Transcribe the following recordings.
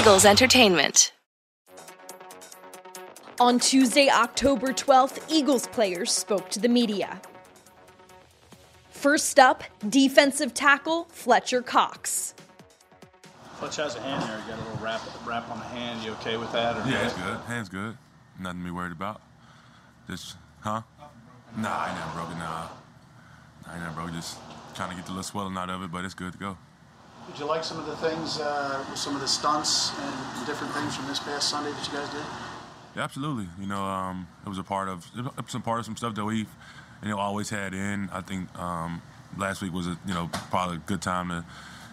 Eagles Entertainment. On Tuesday, October 12th, Eagles players spoke to the media. First up, defensive tackle Fletcher Cox. Fletch has a hand there. You got a little wrap, wrap on the hand. You okay with that? Or Yeah, it's good. Hand's good. Nothing to be worried about. Just, huh? Nah, I never broke it. Nah, I never broke. Just trying to get the little swelling out of it, but it's good to go. Did you like some of the things, uh, some of the stunts and different things from this past Sunday that you guys did? Yeah, absolutely. You know, um, it was a part of some part of some stuff that we, you know, always had in. I think um, last week was a you know probably a good time to,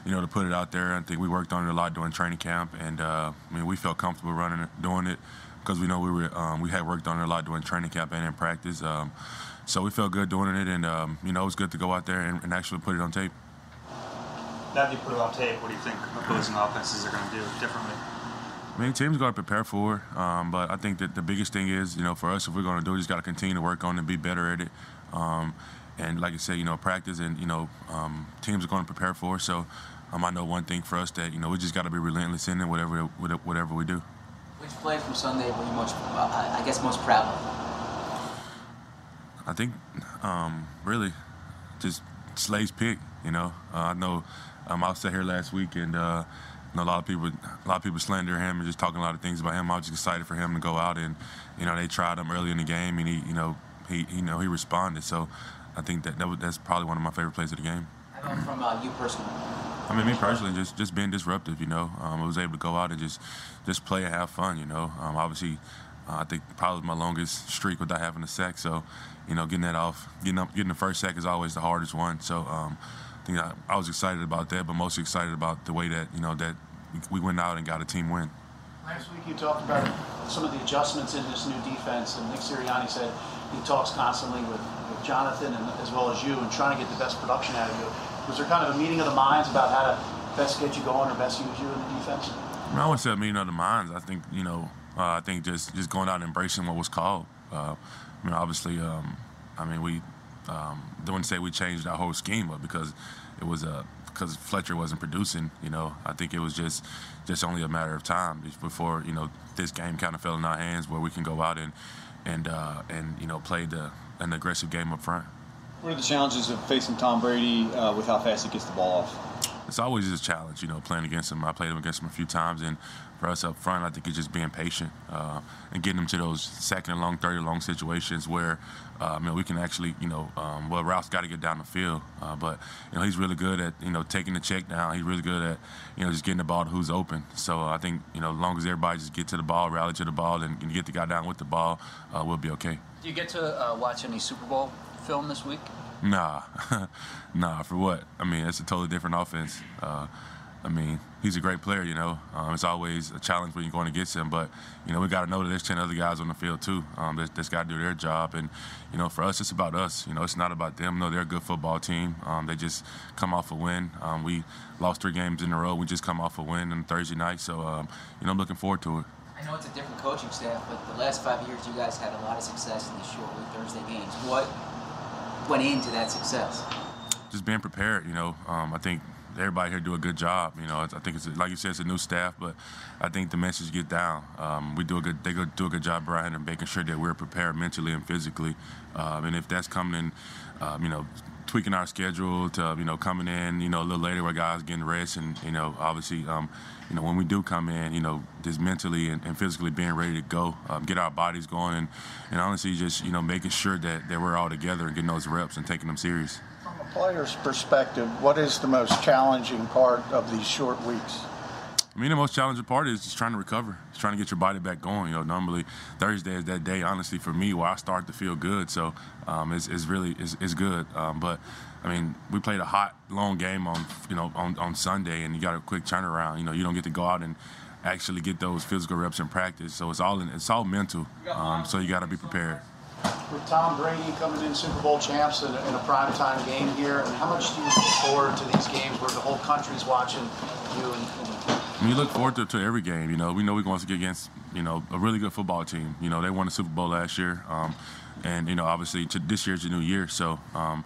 you know, to put it out there. I think we worked on it a lot during training camp, and uh, I mean we felt comfortable running it, doing it because we know we were um, we had worked on it a lot during training camp and in practice. Um, so we felt good doing it, and um, you know it was good to go out there and, and actually put it on tape. Now that you put it on tape, what do you think opposing offenses are going to do differently? I mean, teams got to prepare for it, um, but I think that the biggest thing is, you know, for us, if we're going to do it, just got to continue to work on it and be better at it. Um, and like I said, you know, practice and, you know, um, teams are going to prepare for it. So um, I know one thing for us that, you know, we just got to be relentless in it, whatever, whatever we do. Which play from Sunday were you most, uh, I I guess, most proud of? I think um, really just Slay's pick. You know, uh, I know um, I was here last week and uh, I know a lot of people, a lot of people slander him and just talking a lot of things about him. I was just excited for him to go out and you know they tried him early in the game and he, you know, he, you know, he responded. So I think that, that was, that's probably one of my favorite plays of the game. From uh, you personally? I mean, me personally, just just being disruptive. You know, um, I was able to go out and just just play and have fun. You know, um, obviously, uh, I think probably my longest streak without having a sack. So, you know, getting that off, getting up, getting the first sack is always the hardest one. So, um, think I, I was excited about that, but mostly excited about the way that you know that we went out and got a team win. Last week you talked about some of the adjustments in this new defense, and Nick Sirianni said he talks constantly with, with Jonathan and as well as you, and trying to get the best production out of you. Was there kind of a meeting of the minds about how to best get you going or best use you in the defense? I, mean, I wouldn't say a meeting of the minds. I think you know, uh, I think just just going out and embracing what was called. Uh, I mean, obviously, um, I mean we um, don't say we changed our whole scheme, but because it was a because Fletcher wasn't producing, you know, I think it was just just only a matter of time before you know this game kind of fell in our hands where we can go out and and uh, and you know play the an aggressive game up front. What are the challenges of facing Tom Brady uh, with how fast he gets the ball off? It's always a challenge, you know, playing against him. I played him against him a few times, and for us up front, I think it's just being patient uh, and getting them to those second and long, third and long situations where, uh, you know, we can actually, you know, um, well, Ralph's got to get down the field, uh, but you know, he's really good at, you know, taking the check down. He's really good at, you know, just getting the ball to who's open. So I think, you know, as long as everybody just get to the ball, rally to the ball, and, and get the guy down with the ball, uh, we'll be okay. Do you get to uh, watch any Super Bowl film this week? Nah, nah. For what? I mean, it's a totally different offense. I mean, he's a great player. You know, um, it's always a challenge when you're going against him. But you know, we got to know that there's ten other guys on the field too. Um, that, that's got to do their job. And you know, for us, it's about us. You know, it's not about them. No, they're a good football team. Um, they just come off a win. Um, we lost three games in a row. We just come off a win on Thursday night. So um, you know, I'm looking forward to it. I know it's a different coaching staff, but the last five years you guys had a lot of success in these short week Thursday games. What went into that success? Just being prepared. You know, um, I think everybody here do a good job. You know, I think it's like you said, it's a new staff, but I think the message get down. Um, we do a good, they go do a good job, Brian, and making sure that we're prepared mentally and physically. Um, and if that's coming in, um, you know, tweaking our schedule to you know coming in, you know, a little later where guys getting rest, and you know, obviously, um, you know, when we do come in, you know, just mentally and, and physically being ready to go, um, get our bodies going, and, and honestly, just you know, making sure that, that we're all together and getting those reps and taking them serious. Player's perspective, what is the most challenging part of these short weeks? I mean, the most challenging part is just trying to recover. It's trying to get your body back going. You know, normally Thursday is that day, honestly, for me, where I start to feel good. So um, it's, it's really it's, it's good. Um, but I mean, we played a hot, long game on you know on, on Sunday, and you got a quick turnaround. You know, you don't get to go out and actually get those physical reps in practice. So it's all in, it's all mental. Um, so you got to be prepared. With Tom Brady coming in Super Bowl champs in a, in a primetime game here, and how much do you look forward to these games where the whole country's watching you and, and we look forward to, to, every game. You know, we know we're going to get against you know a really good football team. You know, they won the Super Bowl last year, um, and you know obviously to, this year's a new year. So, um,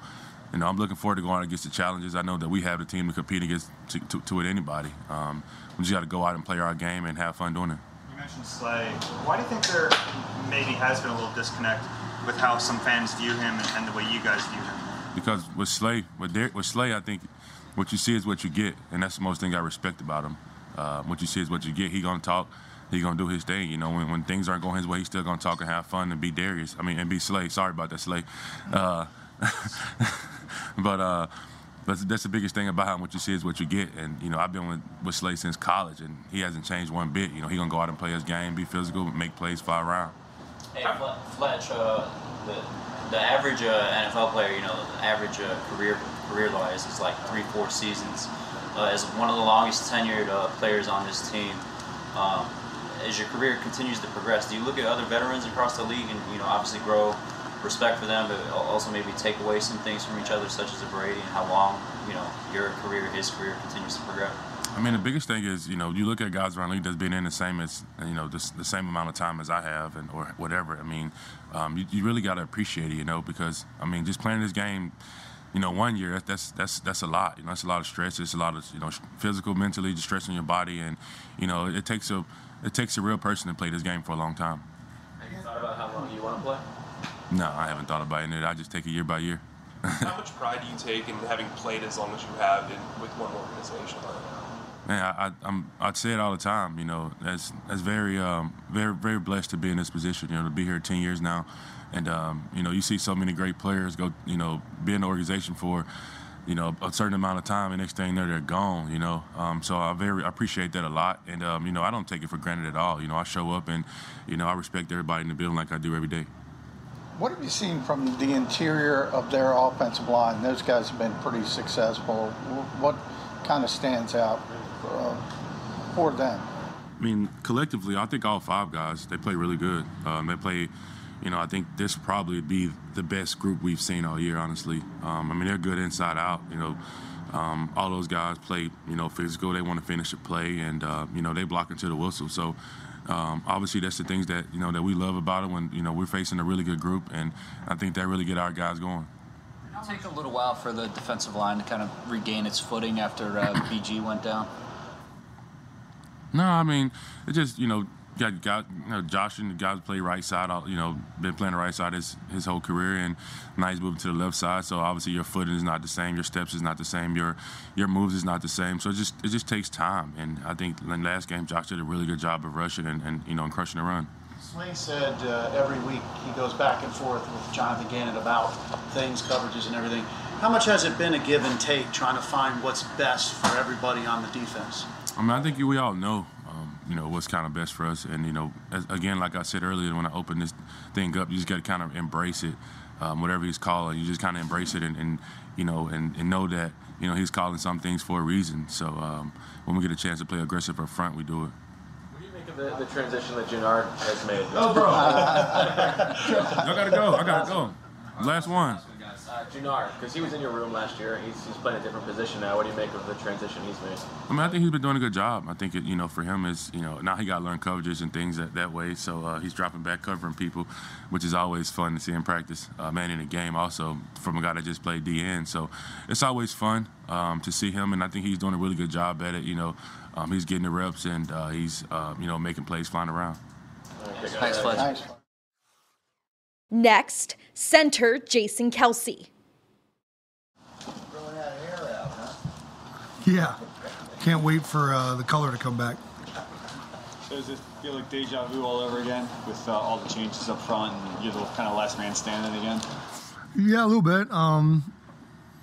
you know, I'm looking forward to going out against the challenges. I know that we have the team to compete against to, to, to it anybody. Um, we just got to go out and play our game and have fun doing it. You mentioned Slay. Why do you think there maybe has been a little disconnect with how some fans view him and, and the way you guys view him? Because with Slay, with, Derek, with Slay, I think what you see is what you get, and that's the most thing I respect about him. Uh, what you see is what you get. He gonna talk. He gonna do his thing. You know, when, when things aren't going his way, he's still gonna talk and have fun and be Darius. I mean, and be Slay. Sorry about that, Slay. Uh, but uh, that's, that's the biggest thing about him. What you see is what you get. And you know, I've been with, with Slay since college, and he hasn't changed one bit. You know, he gonna go out and play his game, be physical, make plays, fly around. Hey, Fletch, uh, the, the average uh, NFL player, you know, the average uh, career career-wise is like three, four seasons. Uh, as one of the longest tenured uh, players on this team, um, as your career continues to progress, do you look at other veterans across the league and you know obviously grow respect for them, but also maybe take away some things from each other, such as a Brady and how long you know your career, his career continues to progress? I mean, the biggest thing is, you know, you look at guys around the league that's been in the same as, you know, the, the same amount of time as I have, and or whatever. I mean, um, you, you really got to appreciate it, you know, because I mean, just playing this game, you know, one year that's that's that's a lot. You know, it's a lot of stress. It's a lot of you know, physical, mentally, just stressing your body, and you know, it takes a it takes a real person to play this game for a long time. Have you thought about how long you want to play? No, I haven't thought about it. I just take it year by year. how much pride do you take in having played as long as you have in, with one organization? Man, I, I, I'd say it all the time. You know, that's that's very, um, very, very blessed to be in this position. You know, to be here 10 years now, and um, you know, you see so many great players go, you know, be in the organization for, you know, a certain amount of time, and next thing they're they're gone. You know, um, so I very I appreciate that a lot, and um, you know, I don't take it for granted at all. You know, I show up and, you know, I respect everybody in the building like I do every day. What have you seen from the interior of their offensive line? Those guys have been pretty successful. What kind of stands out uh, for them? I mean, collectively, I think all five guys they play really good. Um, they play, you know, I think this probably would be the best group we've seen all year. Honestly, um, I mean they're good inside out. You know, um, all those guys play, you know, physical. They want to finish a play, and uh, you know they block into the whistle. So. Um, obviously, that's the things that you know that we love about it. When you know we're facing a really good group, and I think that really get our guys going. It'll take a little while for the defensive line to kind of regain its footing after uh, BG went down. No, I mean, it just you know, got got you know, Josh and the guys play right side. You know, been playing the right side his his whole career, and now he's moving to the left side. So obviously your footing is not the same, your steps is not the same, your your moves is not the same. So it just it just takes time. And I think in last game, Josh did a really good job of rushing and, and you know and crushing the run. Slay said uh, every week he goes back and forth with Jonathan Gannon about things, coverages, and everything. How much has it been a give and take trying to find what's best for everybody on the defense? I mean, I think we all know, um, you know, what's kind of best for us. And, you know, as, again, like I said earlier, when I opened this thing up, you just got to kind of embrace it. Um, whatever he's calling, you just kind of embrace it and, and you know, and, and, know that, you know, he's calling some things for a reason. So um, when we get a chance to play aggressive up front, we do it. What do you make of the, the transition that Genard has made? Oh, bro. I got to go. I got to go. Last one. Uh, Genard, because he was in your room last year. He's, he's playing a different position now. What do you make of the transition he's made? I mean, I think he's been doing a good job. I think, it, you know, for him is, you know, now he got to learn coverages and things that, that way. So uh, he's dropping back, covering people, which is always fun to see in practice. Uh, man, in the game also from a guy that just played DN. So it's always fun um, to see him, and I think he's doing a really good job at it. You know, um, he's getting the reps and uh, he's, uh, you know, making plays flying around. Thanks, Fletch. Next, center Jason Kelce. Yeah, can't wait for uh, the color to come back. So does it feel like deja vu all over again with uh, all the changes up front and you're the kind of last man standing again? Yeah, a little bit. Um,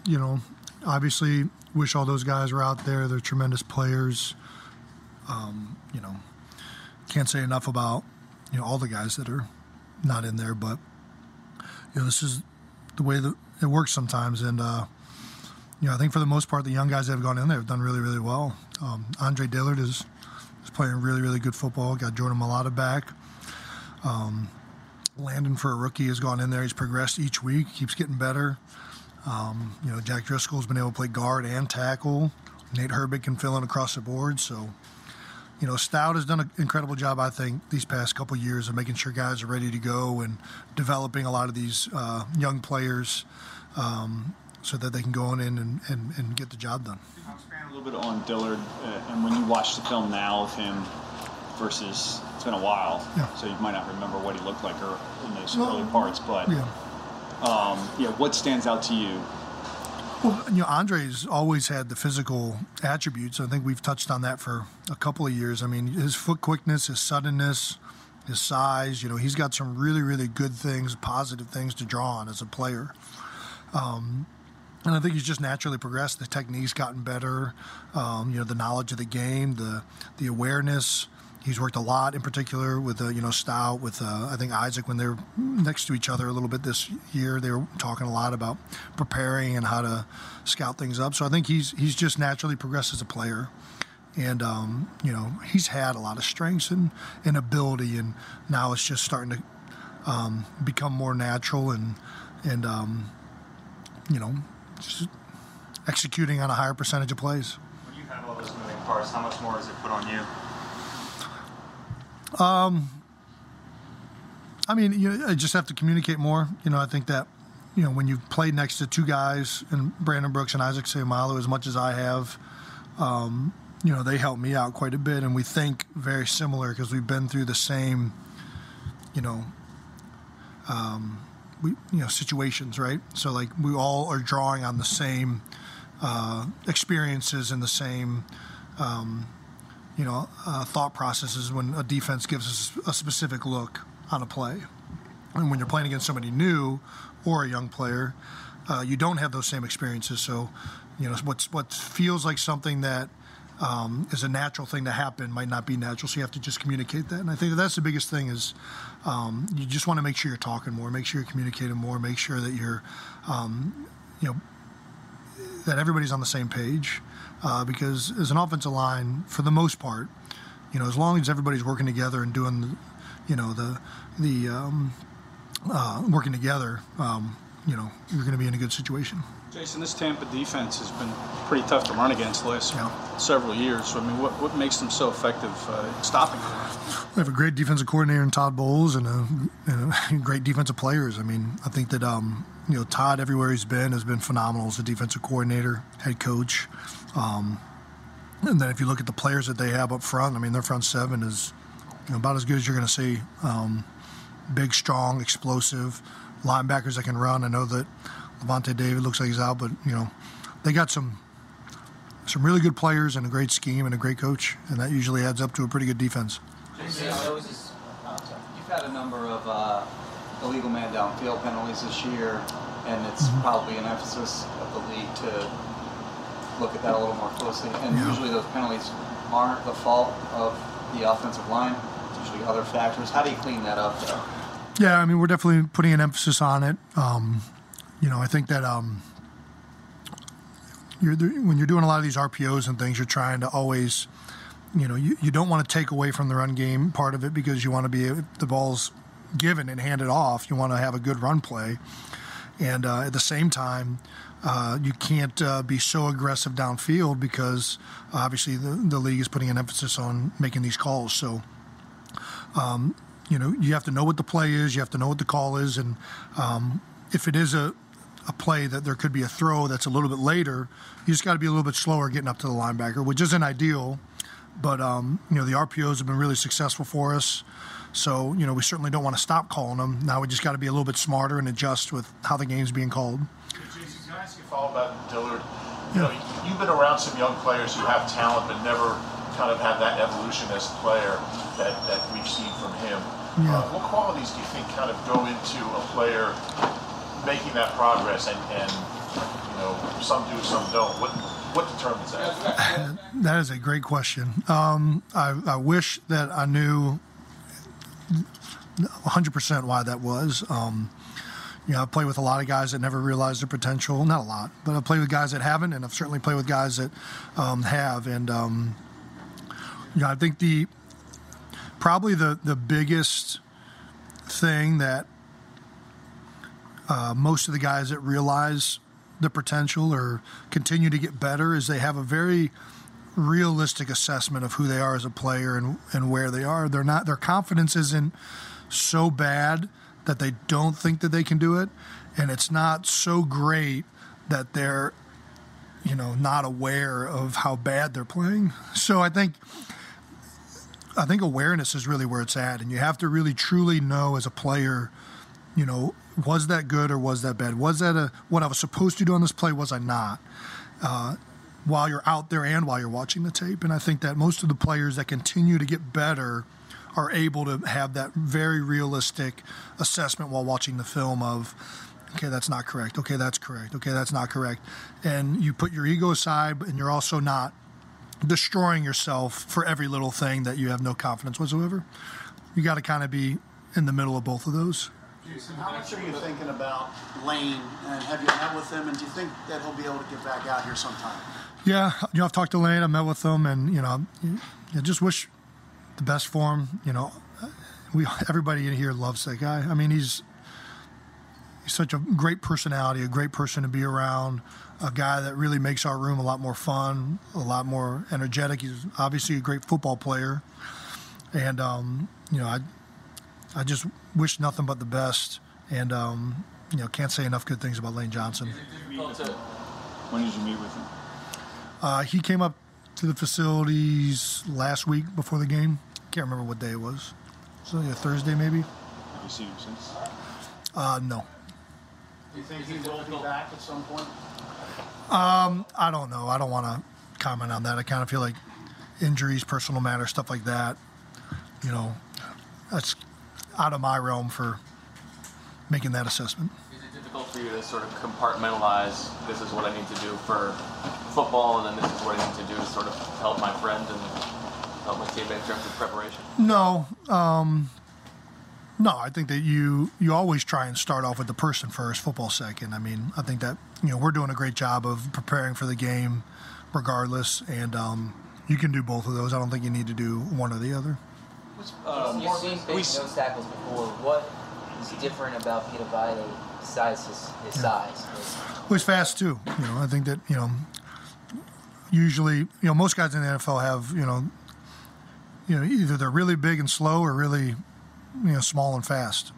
you know, obviously, wish all those guys were out there. They're tremendous players. Um, you know, can't say enough about you know all the guys that are not in there, but you know, this is the way that it works sometimes, and. Uh, you know, I think for the most part, the young guys that have gone in there have done really, really well. Um, Andre Dillard is, is playing really, really good football. Got Jordan Mailata back. Um, Landon, for a rookie, has gone in there. He's progressed each week, keeps getting better. Um, you know, Jack Driscoll's been able to play guard and tackle. Nate Herbig can fill in across the board. So, you know, Stout has done an incredible job, I think, these past couple years of making sure guys are ready to go and developing a lot of these uh, young players. Um, so that they can go on in and, and, and get the job done. i Expand a little bit on Dillard, uh, and when you watch the film now of him versus it's been a while, Yeah. so you might not remember what he looked like or in those Well, early parts, but Yeah. um, yeah, what stands out to you? Well, you know, Andre's always had the physical attributes. I think we've touched on that for a couple of years. I mean, his foot quickness, his suddenness, his size. You know, he's got some really, really good things, positive things to draw on as a player. Um, and I think he's just naturally progressed. The technique's gotten better. Um, you know, the knowledge of the game, the the awareness. He's worked a lot, in particular with uh, you know Stout, with uh, I think Isaac when they're next to each other a little bit this year. They were talking a lot about preparing and how to scout things up. So I think he's he's just naturally progressed as a player, and um, you know he's had a lot of strengths and, and ability, and now it's just starting to um, become more natural and and um, you know just executing on a higher percentage of plays. When you have all those moving parts, how much more is it put on you? Um, I mean, you I just have to communicate more. You know, I think that, you know, when you've played next to two guys, and Brandon Brooks and Isaac Seumalo, as much as I have, um, you know, they help me out quite a bit, and we think very similar because we've been through the same, you know, um, we you know situations, right? So like we all are drawing on the same uh, experiences and the same. Um, you know, uh, thought processes when a defense gives us a specific look on a play. And when you're playing against somebody new or a young player, uh, you don't have those same experiences. So, you know, what's what feels like something that um, is a natural thing to happen might not be natural. So you have to just communicate that. And I think that that's the biggest thing is um, you just want to make sure you're talking more, make sure you're communicating more, make sure that you're, um, you know, that everybody's on the same page. Uh, because as an offensive line, for the most part, you know, as long as everybody's working together and doing, the, you know, the the um, uh, working together, um, you know, you're going to be in a good situation. Jason, this Tampa defense has been pretty tough to run against the last several years. So, I mean, what, what makes them so effective uh, stopping them? We have a great defensive coordinator in Todd Bowles and, a, and a great defensive players. I mean, I think that um, you know Todd everywhere he's been has been phenomenal as a defensive coordinator, head coach. Um, and then if you look at the players that they have up front, I mean, their front seven is you know, about as good as you're going to see. Um, big, strong, explosive linebackers that can run. I know that Lavonte David looks like he's out, but you know they got some some really good players and a great scheme and a great coach, and that usually adds up to a pretty good defense. Jason, there was this, sorry. you've had a number of uh, illegal man downfield penalties this year, and it's Mm-hmm. probably an emphasis of the league to look at that a little more closely. And Yeah. usually those penalties aren't the fault of the offensive line. It's usually other factors. How do you clean that up, though? Yeah, I mean, we're definitely putting an emphasis on it. Um, you know, I think that um, you're when you're doing a lot of these RPOs and things, you're trying to always, you know, you, you don't want to take away from the run game part of it because you want to be the ball's given and handed off. You want to have a good run play, and uh, at the same time. Uh, you can't uh, be so aggressive downfield because obviously the, the league is putting an emphasis on making these calls. So, um, you know, you have to know what the play is, you have to know what the call is, and um, if it is a, a play that there could be a throw that's a little bit later, you just got to be a little bit slower getting up to the linebacker, which isn't ideal. But um, you know, the RPOs have been really successful for us, so you know we certainly don't want to stop calling them. Now we just got to be a little bit smarter and adjust with how the game's being called. Jason, can I ask you a follow about Dillard? You know, you've been around some young players who have talent but never kind of had that evolution as a player that, that we've seen from him. Yeah. Uh, what qualities do you think kind of go into a player making that progress and, and you know, some do, some don't? What what determines that? That is a great question. Um, I, I wish that I knew 100% why that was. Um, you know, I've played with a lot of guys that never realized their potential. Not a lot, but I've played with guys that haven't, and I've certainly played with guys that um, have. And um, you know, I think the probably the the biggest thing that uh, most of the guys that realize the potential or continue to get better is they have a very realistic assessment of who they are as a player and, and where they are. They're not their confidence isn't so bad that they don't think that they can do it, and it's not so great that they're, you know, not aware of how bad they're playing. So I think I think awareness is really where it's at, and you have to really truly know as a player, you know, was that good or was that bad? Was that a what I was supposed to do on this play? Was I not? Uh, while you're out there and while you're watching the tape, and I think that most of the players that continue to get better are able to have that very realistic assessment while watching the film of okay that's not correct okay that's correct okay that's not correct and you put your ego aside and you're also not destroying yourself for every little thing that you have no confidence whatsoever you got to kind of be in the middle of both of those How much are you thinking about Lane, and have you met with him, and do you think that he'll be able to get back out here sometime? yeah you know i've talked to lane i met with him and you know i just wish the best for him you know. We everybody in here loves that guy. I mean he's he's such a great personality, a great person to be around, a guy that really makes our room a lot more fun, a lot more energetic. He's obviously a great football player, and um, you know, I I just wish nothing but the best, and um, you know, can't say enough good things about Lane Johnson. When did you meet with him? Uh, he came up to the facilities last week before the game. Can't remember what day it was. So yeah, Thursday maybe. Have you seen him since? Uh, no. Do you think he will be back at some point? Um, I don't know. I don't want to comment on that. I kind of feel like injuries, personal matters, stuff like that. You know, that's out of my realm for making that assessment. Is it difficult for you to sort of compartmentalize this is what I need to do for football, and then this is what I need to do to sort of help my friend and help my teammate in terms of preparation? No, um, no. I think that you you always try and start off with the person first, football second. I mean, I think that you know we're doing a great job of preparing for the game, regardless, and um, you can do both of those. I don't think you need to do one or the other. Um, You've seen big nose tackles before. What is different about Vita Vea besides his, his size? Well, he's fast too. You know, I think that you know, usually, you know, most guys in the NFL have you know, you know, either they're really big and slow or really, you know, small and fast.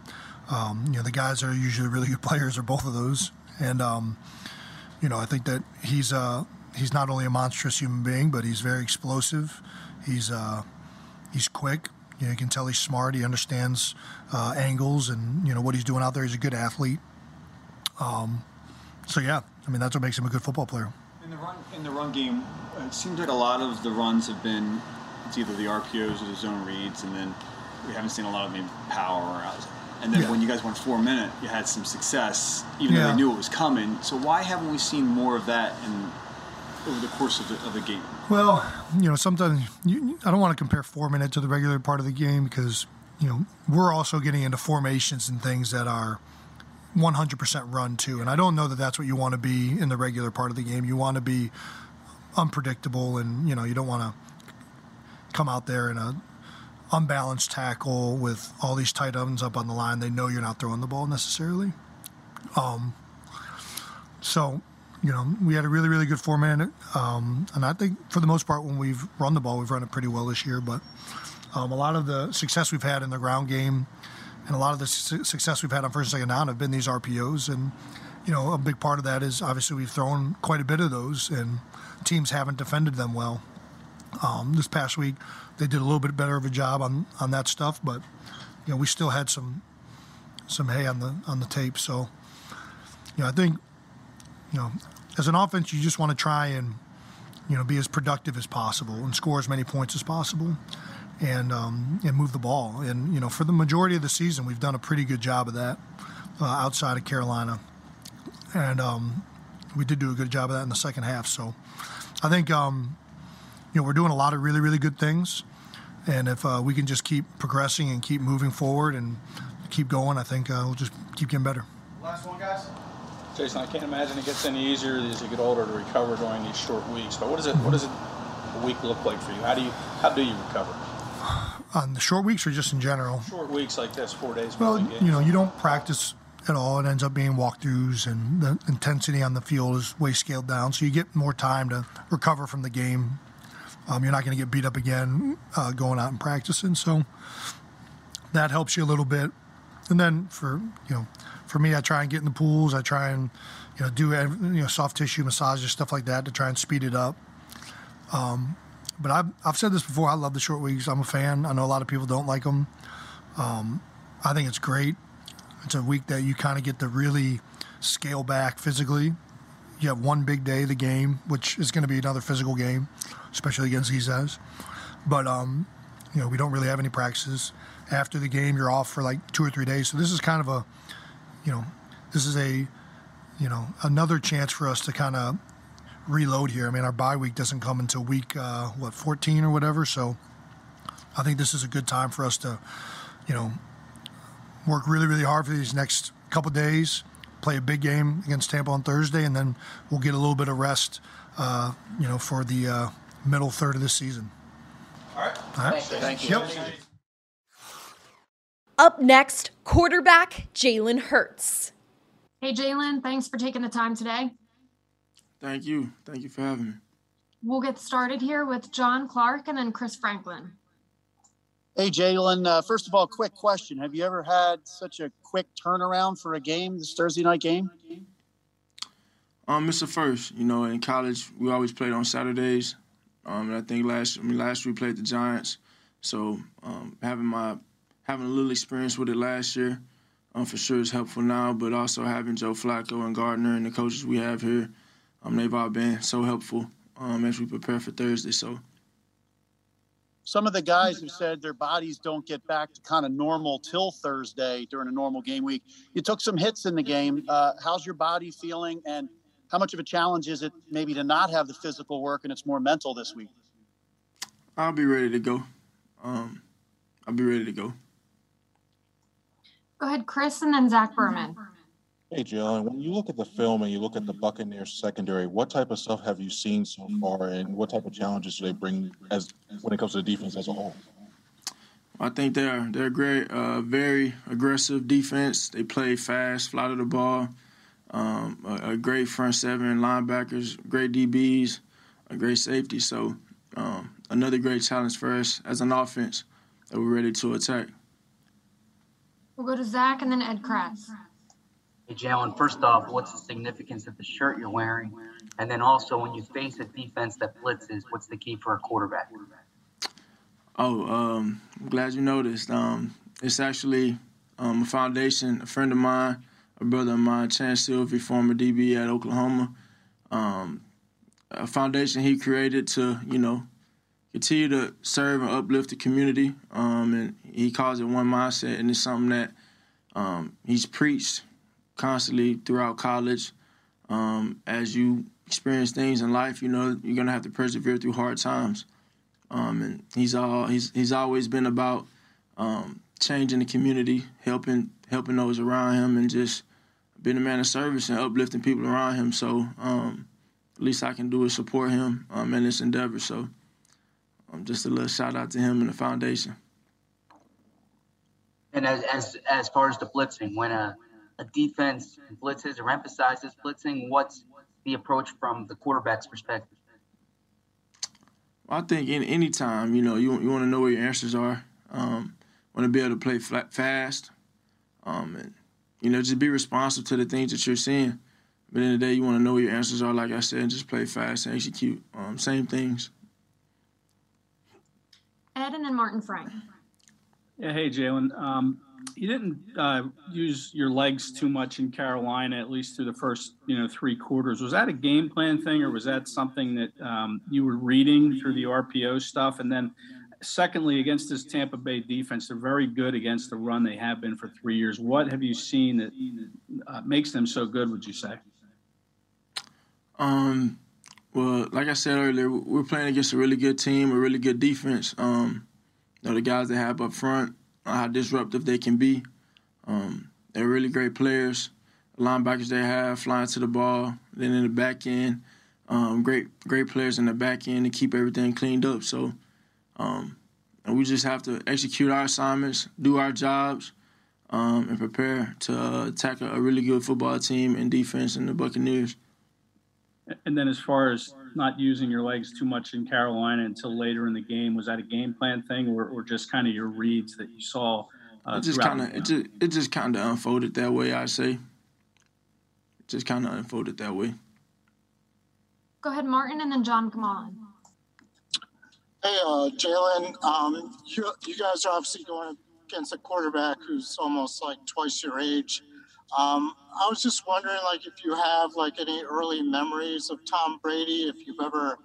Um, you know, the guys that are usually really good players are both of those, and um, you know, I think that he's uh, he's not only a monstrous human being, but he's very explosive. He's uh, he's quick. You, know, you can tell he's smart. He understands uh, angles and you know what he's doing out there. He's a good athlete. Um, so yeah, I mean that's what makes him a good football player. In the run, in the run game, it seems like a lot of the runs have been it's either the RPOs or the zone reads, and then we haven't seen a lot of maybe power or. And then Yeah. when you guys went four minute, you had some success, even though Yeah. they knew it was coming. So why haven't we seen more of that in over the course of the, of the game? Well, you know, sometimes you, I don't want to compare four minute to the regular part of the game because you know we're also getting into formations and things that are 100% run too, and I don't know that that's what you want to be in the regular part of the game. You want to be unpredictable, and you know you don't want to come out there in a unbalanced tackle with all these tight ends up on the line. They know you're not throwing the ball necessarily. Um, so, you know, we had a really, really good four minute. Um, and I think for the most part, when we've run the ball, we've run it pretty well this year. But um, a lot of the success we've had in the ground game and a lot of the su- success we've had on first and second down have been these RPOs. And, you know, a big part of that is obviously we've thrown quite a bit of those, and teams haven't defended them well. Um, this past week, they did a little bit better of a job on, on that stuff, but you know we still had some some hay on the on the tape. So, you know, I think you know as an offense, you just want to try and you know be as productive as possible and score as many points as possible, and um, and move the ball. And you know, for the majority of the season, we've done a pretty good job of that uh, outside of Carolina, and um, we did do a good job of that in the second half. So, I think. Um, you know, we're doing a lot of really, really good things. And if uh, we can just keep progressing and keep moving forward and keep going, I think uh, we'll just keep getting better. Last one, guys. Jason, I can't imagine it gets any easier as you get older to recover during these short weeks. But what does it what does it a week look like for you? How do you how do you recover? On the short weeks or just in general? Short weeks like this, four days Well, you know, you don't practice at all. It ends up being walkthroughs, and the intensity on the field is way scaled down. So you get more time to recover from the game. Um, you're not going to get beat up again uh, going out and practicing. So that helps you a little bit. And then for you know, for me, I try and get in the pools. I try and you know, do you know soft tissue massages, stuff like that to try and speed it up. Um, but I've, I've said this before. I love the short weeks. I'm a fan. I know a lot of people don't like them. Um, I think it's great. It's a week that you kind of get to really scale back physically. You have one big day, the game, which is going to be another physical game, especially against these guys. But um, you know, we don't really have any practices. After the game, you're off for like two or three days. So this is kind of a, you know, this is a, you know, another chance for us to kind of reload here. I mean, our bye week doesn't come until week uh, what 14 or whatever. So I think this is a good time for us to, you know, work really really hard for these next couple days. Play a big game against Tampa on Thursday, and then we'll get a little bit of rest, uh, you know, for the uh, middle third of the season. All right. All right. Thank you. Yep. Up next, quarterback Jalen Hurts. Hey, Jalen, thanks for taking the time today. Thank you. Thank you for having me. We'll get started here with John Clark and then Chris Franklin. Hey, Jalen. Uh, first of all, quick question: Have you ever had such a quick turnaround for a game, this Thursday night game? Um, it's the first. You know, in college we always played on Saturdays. Um, and I think last I mean last we played the Giants, so um, having my having a little experience with it last year, um, for sure is helpful now. But also having Joe Flacco and Gardner and the coaches we have here, um, they've all been so helpful um, as we prepare for Thursday. So Some of the guys have said their bodies don't get back to kind of normal till Thursday during a normal game week. You took some hits in the game. Uh, how's your body feeling, and how much of a challenge is it maybe to not have the physical work and it's more mental this week? I'll be ready to go. Um, I'll be ready to go. Go ahead, Chris, and then Zach Berman. Hey, Jalen, when you look at the film and you look at the Buccaneers secondary, what type of stuff have you seen so far, and what type of challenges do they bring as when it comes to the defense as a whole? I think they're they're great, uh, very aggressive defense. They play fast, fly to the ball. Um, a, a great front seven, linebackers, great DBs, a great safety. So um, another great challenge for us as an offense that we're ready to attack. We'll go to Zach and then Ed Kracz. Hey, Jalen, first off, what's the significance of the shirt you're wearing? And then also, when you face a defense that blitzes, what's the key for a quarterback? Oh, um, I'm glad you noticed. Um, it's actually um, a foundation, a friend of mine, a brother of mine, Chanse Sylvie, former DB at Oklahoma. Um, a foundation he created to, you know, continue to serve and uplift the community. Um, and he calls it one mindset, and it's something that um, he's preached constantly throughout college. Um, as you experience things in life, you know you're gonna have to persevere through hard times. Um, and he's all he's he's always been about um, changing the community, helping helping those around him, and just being a man of service and uplifting people around him. So um, at least I can do is support him in this endeavor. So um, just a little shout out to him and the foundation. And as as as far as the blitzing, when a a defense blitzes or emphasizes blitzing, what's the approach from the quarterback's perspective? I think in any time, you know, you you want to know where your answers are. Um, want to be able to play flat, fast, um, and you know, just be responsive to the things that you're seeing. But in the, the day, you want to know where your answers are. Like I said, just play fast and execute. Um, same things. Ed and then Martin Frank. Yeah, hey Jalen. Um, you didn't uh, use your legs too much in Carolina, at least through the first, you know, three quarters. Was that a game plan thing, or was that something that um, you were reading through the RPO stuff? And then, secondly, against this Tampa Bay defense, they're very good against the run. They have been for three years. What have you seen that uh, makes them so good? Would you say? Um, well, like I said earlier, we're playing against a really good team, a really good defense. Um, you know, the guys they have up front how disruptive they can be. Um, they're really great players. Linebackers they have flying to the ball. Then in the back end, um, great great players in the back end to keep everything cleaned up. So, um, we just have to execute our assignments, do our jobs, um, and prepare to uh, attack a, a really good football team and defense in the Buccaneers. And then, as far as not using your legs too much in Carolina until later in the game, was that a game plan thing, or, or just kind of your reads that you saw? Uh, it just kind of it just it just kind of unfolded that way. I say. It just kind of unfolded that way. Go ahead, Martin, and then John, come on. Hey, uh, Jalen, um, you, you guys are obviously going against a quarterback who's almost like twice your age. Um, I was just wondering, like, if you have like any early memories of Tom Brady, if you've ever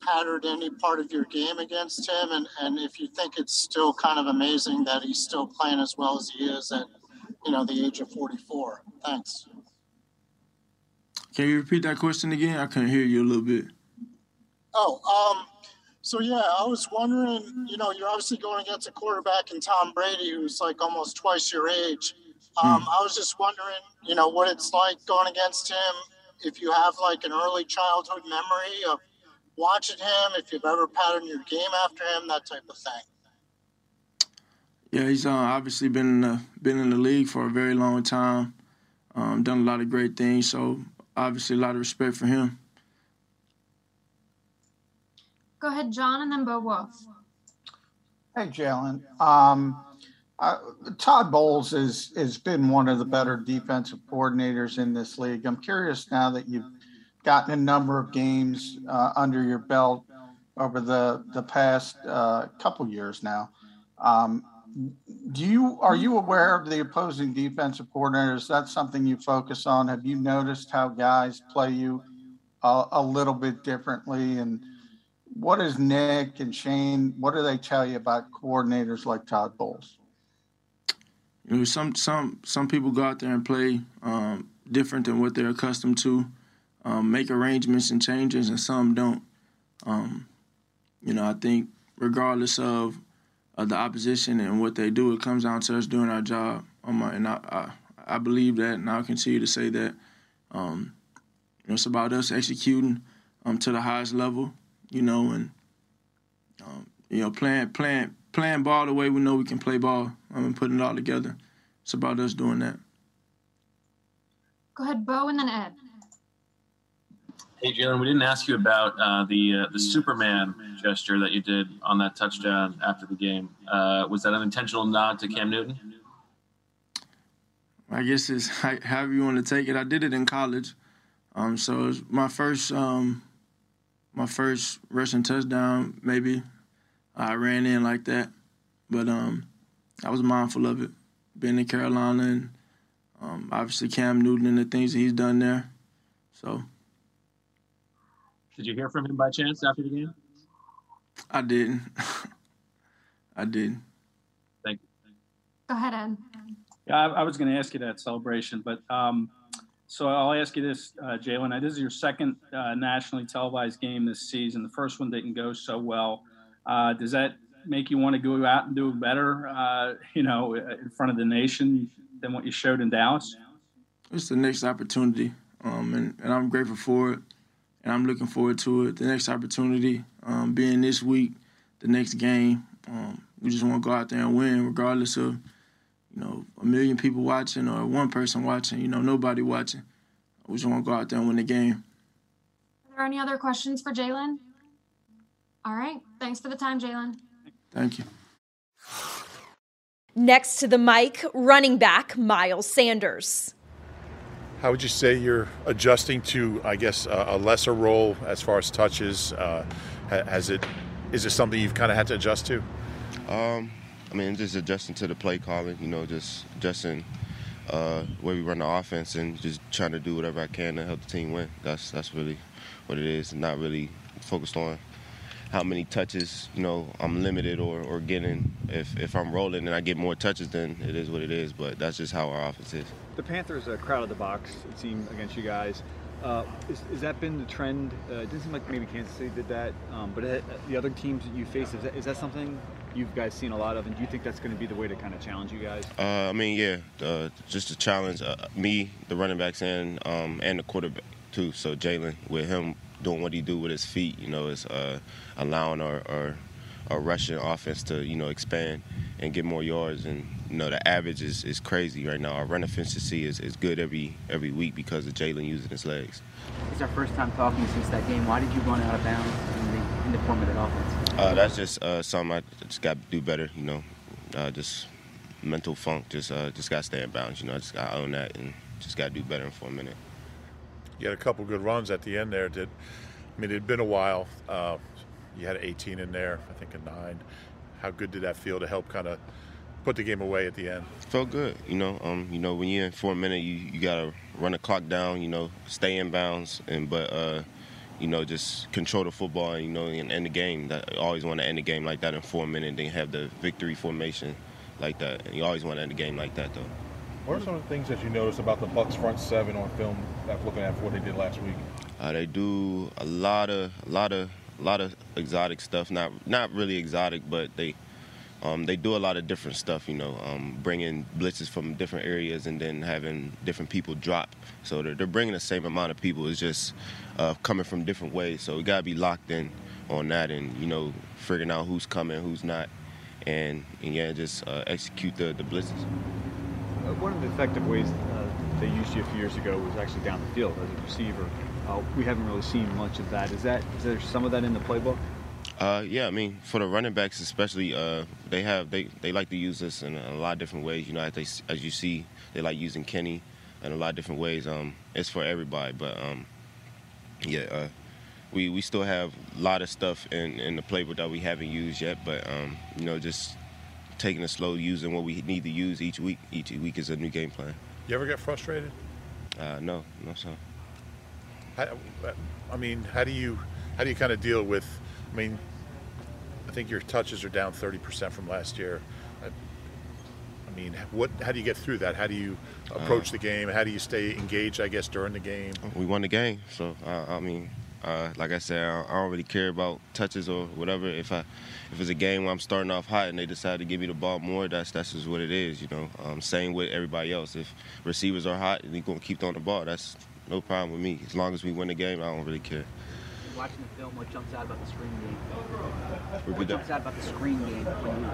patterned any part of your game against him, and, and if you think it's still kind of amazing that he's still playing as well as he is at, you know, the age of 44. Thanks. Can you repeat that question again? I couldn't hear you a little bit. Oh, um, so yeah, I was wondering, you know, you're obviously going against a quarterback in Tom Brady who's like almost twice your age. Um, I was just wondering, you know, what it's like going against him. If you have like an early childhood memory of watching him, if you've ever patterned your game after him, that type of thing. Yeah, he's uh, obviously been in the, been in the league for a very long time. Um, done a lot of great things, so obviously a lot of respect for him. Go ahead, John, and then Bo Wulf. Hey, Jalen. Um, uh, Todd Bowles has has been one of the better defensive coordinators in this league. I'm curious now that you've gotten a number of games uh, under your belt over the the past uh, couple years now. Um, do you are you aware of the opposing defensive coordinators? Is that something you focus on? Have you noticed how guys play you a, a little bit differently? And what is Nick and Shane? What do they tell you about coordinators like Todd Bowles? You know, some some some people go out there and play um, different than what they're accustomed to, um, make arrangements and changes, and some don't. Um, you know, I think regardless of, the opposition and what they do, it comes down to us doing our job. Um, and I, I, I believe that, and I'll continue to say that. Um, you know, it's about us executing um, to the highest level. You know, and you know, playing playing playing ball the way we know we can play ball um, and putting it all together. It's about us doing that. Go ahead, Bo, and then Ed. Hey, Jalen, we didn't ask you about uh, the uh, the Superman gesture that you did on that touchdown after the game. Uh, was that an intentional nod to Cam Newton? I guess it's however you want to take it. I did it in college, um, so it was my first um, my first rushing touchdown. Maybe I ran in like that, but um, I was mindful of it. Being in Carolina and um, obviously Cam Newton and the things that he's done there, so. Did you hear from him by chance after the game? I didn't. I didn't. Thank you. Go ahead, Ed. Yeah, I, I was going to ask you that celebration, but um, so I'll ask you this, uh, Jalen. This is your second uh, nationally televised game this season. The first one didn't go so well. Uh, does that make you want to go out and do better, uh, you know, in front of the nation than what you showed in Dallas? It's the next opportunity, um, and, and I'm grateful for it and I'm looking forward to it. The next opportunity um, being this week, the next game. Um, we just want to go out there and win, regardless of you know a million people watching or one person watching. You know, nobody watching. We just want to go out there and win the game. Are there any other questions for Jalen? All right. Thanks for the time, Jalen. Thank you. Next to the mic, running back Miles Sanders. How would you say you're adjusting to, I guess, a, a lesser role as far as touches? Uh, has it is it something you've kind of had to adjust to? Um, I mean, just adjusting to the play calling. You know, just adjusting uh, where we run the offense and just trying to do whatever I can to help the team win. That's that's really what it is. Not really focused on how many touches you know I'm limited or, or getting. If if I'm rolling and I get more touches, then it is what it is. But that's just how our offense is. The Panthers uh, crowded the box. It seemed against you guys. Uh, is, has that been the trend? Uh, it didn't seem like maybe Kansas City did that, um, but it, the other teams that you face is that, is that something you guys seen a lot of, and do you think that's going to be the way to kind of challenge you guys? Uh, I mean, yeah, uh, just to challenge uh, me, the running backs, and um, and the quarterback too. So Jalen, with him doing what he do with his feet, you know, is uh, allowing our, our our rushing offense to you know expand and get more yards. And you know the average is, is crazy right now. Our run efficiency is, is good every every week because of Jalen using his legs. It's our first time talking since that game. Why did you run out of bounds in the in the four minute offense? Uh, that's just uh, something I just got to do better. You know, uh, just mental funk. Just uh, just got to stay in bounds. You know, I just got to own that and just got to do better in for a minute. You had a couple good runs at the end there. Did I mean it had been a while? Uh, you had 18 in there, I think a nine. How good did that feel to help kind of put the game away at the end? Felt good, you know. Um, you know, when you're in for a minute, you, you gotta run the clock down. You know, stay in bounds, and but uh, you know, just control the football. You know, and end the game. That always want to end the game like that in four minutes. Then have the victory formation like that. And you always want to end the game like that, though. What are some of the things that you notice about the Bucks front seven on film after looking at what they did last week? Uh, they do a lot of a lot of a lot of exotic stuff. Not not really exotic, but they um, they do a lot of different stuff. You know, um, bringing blitzes from different areas and then having different people drop. So they're, they're bringing the same amount of people. It's just uh, coming from different ways. So we gotta be locked in on that, and you know, figuring out who's coming, who's not, and, and yeah, just uh, execute the the blitzes. Uh, one of the effective ways uh, they used you a few years ago was actually down the field as a receiver. Uh, we haven't really seen much of that. Is that is there some of that in the playbook? Uh, yeah, I mean, for the running backs especially, uh, they have they, they like to use this in a lot of different ways. You know, as, they, as you see, they like using Kenny in a lot of different ways. Um, it's for everybody, but um, yeah, uh, we we still have a lot of stuff in, in the playbook that we haven't used yet. But um, you know, just taking it slow, using what we need to use each week. Each week is a new game plan. You ever get frustrated? Uh, no, no, sir. How, I mean, how do you how do you kind of deal with? I mean, I think your touches are down 30% from last year. I, I mean, what? How do you get through that? How do you approach Uh, the game? How do you stay engaged? I guess during the game. We won the game, so uh, I mean, uh, like I said, I, I don't really care about touches or whatever. If I if it's a game where I'm starting off hot and they decide to give me the ball more, that's that's just what it is, you know. Um, same with everybody else. If receivers are hot and they're gonna keep throwing the ball, that's no problem with me. As long as we win the game, I don't really care. Watching the film, what jumps out about the screen game? What jumps out about the screen game when you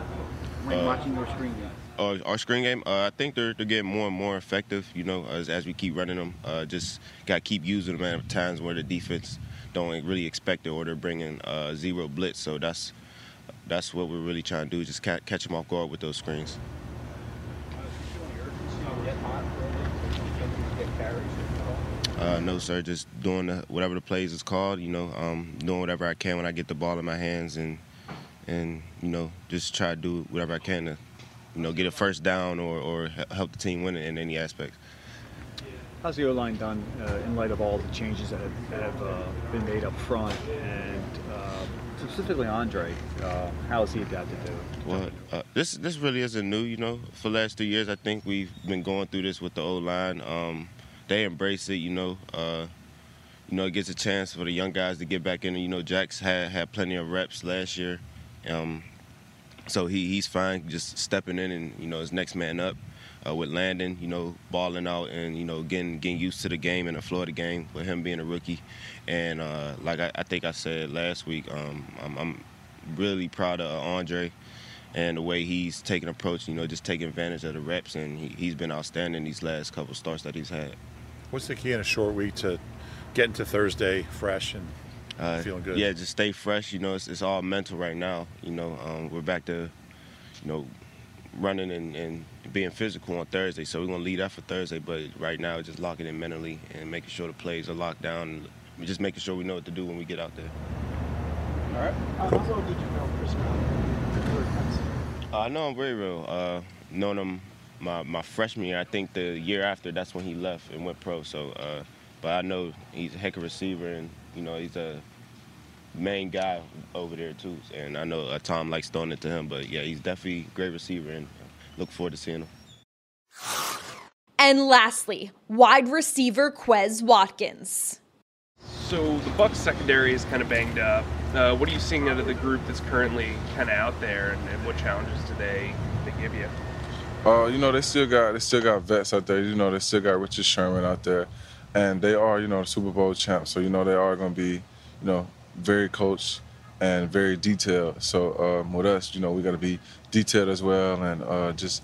when Uh, watching your screen game? Uh, our screen game, uh, I think they're, they're getting more and more effective. You know, as, as we keep running them, uh, just got to keep using them at times where the defense don't really expect it, or they're bringing uh, zero blitz. So that's that's what we're really trying to do, just ca- catch them off guard with those screens. Uh, no, sir. Just doing the, whatever the plays is called. You know, um, doing whatever I can when I get the ball in my hands, and and you know, just try to do whatever I can to, you know, get a first down or or help the team win in any aspect. How's the O line done uh, in light of all the changes that have, that have uh, been made up front, and uh, specifically Andre? Uh, how has he adapted to it? Well, uh, this this really isn't new. You know, for the last two years, I think we've been going through this with the O line. Um, they embrace it. You know, uh, you know, it gets a chance for the young guys to get back in. You know, Jax had had plenty of reps last year, um, so he he's fine just stepping in and you know his next man up. Uh, with Landon, you know, balling out and you know getting getting used to the game and the Florida game with him being a rookie, and uh, like I, I think I said last week, um, I'm, I'm really proud of Andre and the way he's taking approach, you know, just taking advantage of the reps, and he, he's been outstanding these last couple starts that he's had. What's the key in a short week to getting to Thursday fresh and Uh, feeling good? Yeah, just stay fresh. You know, it's, it's all mental right now. You know, um, we're back to, you know, running and, and being physical on Thursday. So we're gonna lead that for Thursday. But right now, just locking in mentally and making sure the plays are locked down. And just making sure we know what to do when we get out there. All right. How well did you know Chris Brown? Uh, I know him very well. Uh, known him my, my freshman year. I think the year after, that's when he left and went pro. So, uh, but I know he's a heck of a receiver, and you know he's a main guy over there too. And I know uh, Tom likes throwing it to him, but yeah, he's definitely a great receiver, and look forward to seeing him. And lastly, wide receiver Quez Watkins. So the Bucks secondary is kind of banged up. Uh, what are you seeing out of the group that's currently kind of out there, and, and what challenges do they they give you? Uh, you know, they still got they still got vets out there. You know, they still got Richard Sherman out there, and they are you know Super Bowl champs. So you know they are going to be you know very coached and very detailed. So um, with us, you know, we got to be detailed as well, and uh, just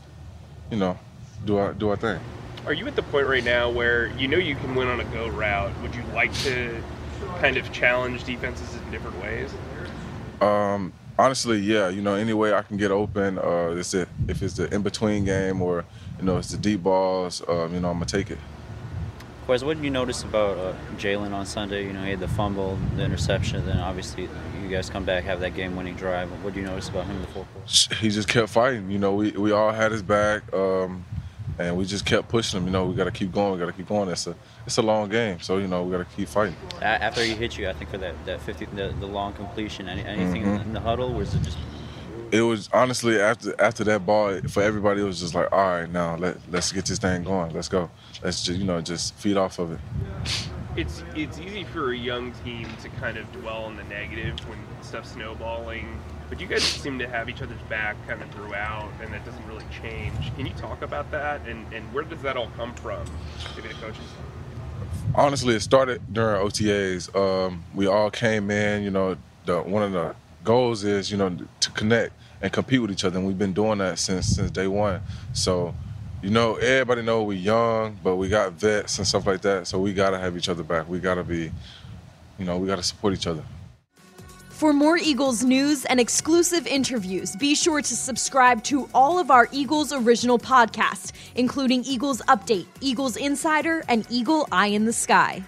you know do our do our thing. Are you at the point right now where you know you can win on a go route? Would you like to kind of challenge defenses in different ways? Um, honestly, yeah. You know, any way I can get open, uh, is it if it's the in between game or you know it's the deep balls, um, you know, I'm gonna take it. Quez, what did you notice about uh, Jalen on Sunday? You know, he had the fumble, the interception, then obviously you guys come back, have that game-winning drive. What did you notice about him in the fourth quarter? He just kept fighting. You know, we, we all had his back, um, and we just kept pushing him. You know, we got to keep going. We got to keep going. It's a it's a long game, so you know we got to keep fighting. After he hit you, I think for that that 50, the, the long completion, any, anything Mhm. in the huddle, was it just It was honestly after after that ball for everybody. It was just like, all right, now let let's get this thing going. Let's go. Let's just you know just feed off of it. It's it's easy for a young team to kind of dwell on the negative when stuff's snowballing, but you guys seem to have each other's back kind of throughout, and that doesn't really change. Can you talk about that, and and where does that all come from? Maybe the coaches. honestly, it started during OTAs. Um, we all came in. You know, the one of the goals is you know to connect and compete with each other, and we've been doing that since since day one. So, you know, everybody know we young, but we got vets and stuff like that. So we gotta have each other back. We gotta be, you know, we gotta support each other. For more Eagles news and exclusive interviews, be sure to subscribe to all of our Eagles original podcasts, including Eagles Update, Eagles Insider, and Eagle Eye in the Sky.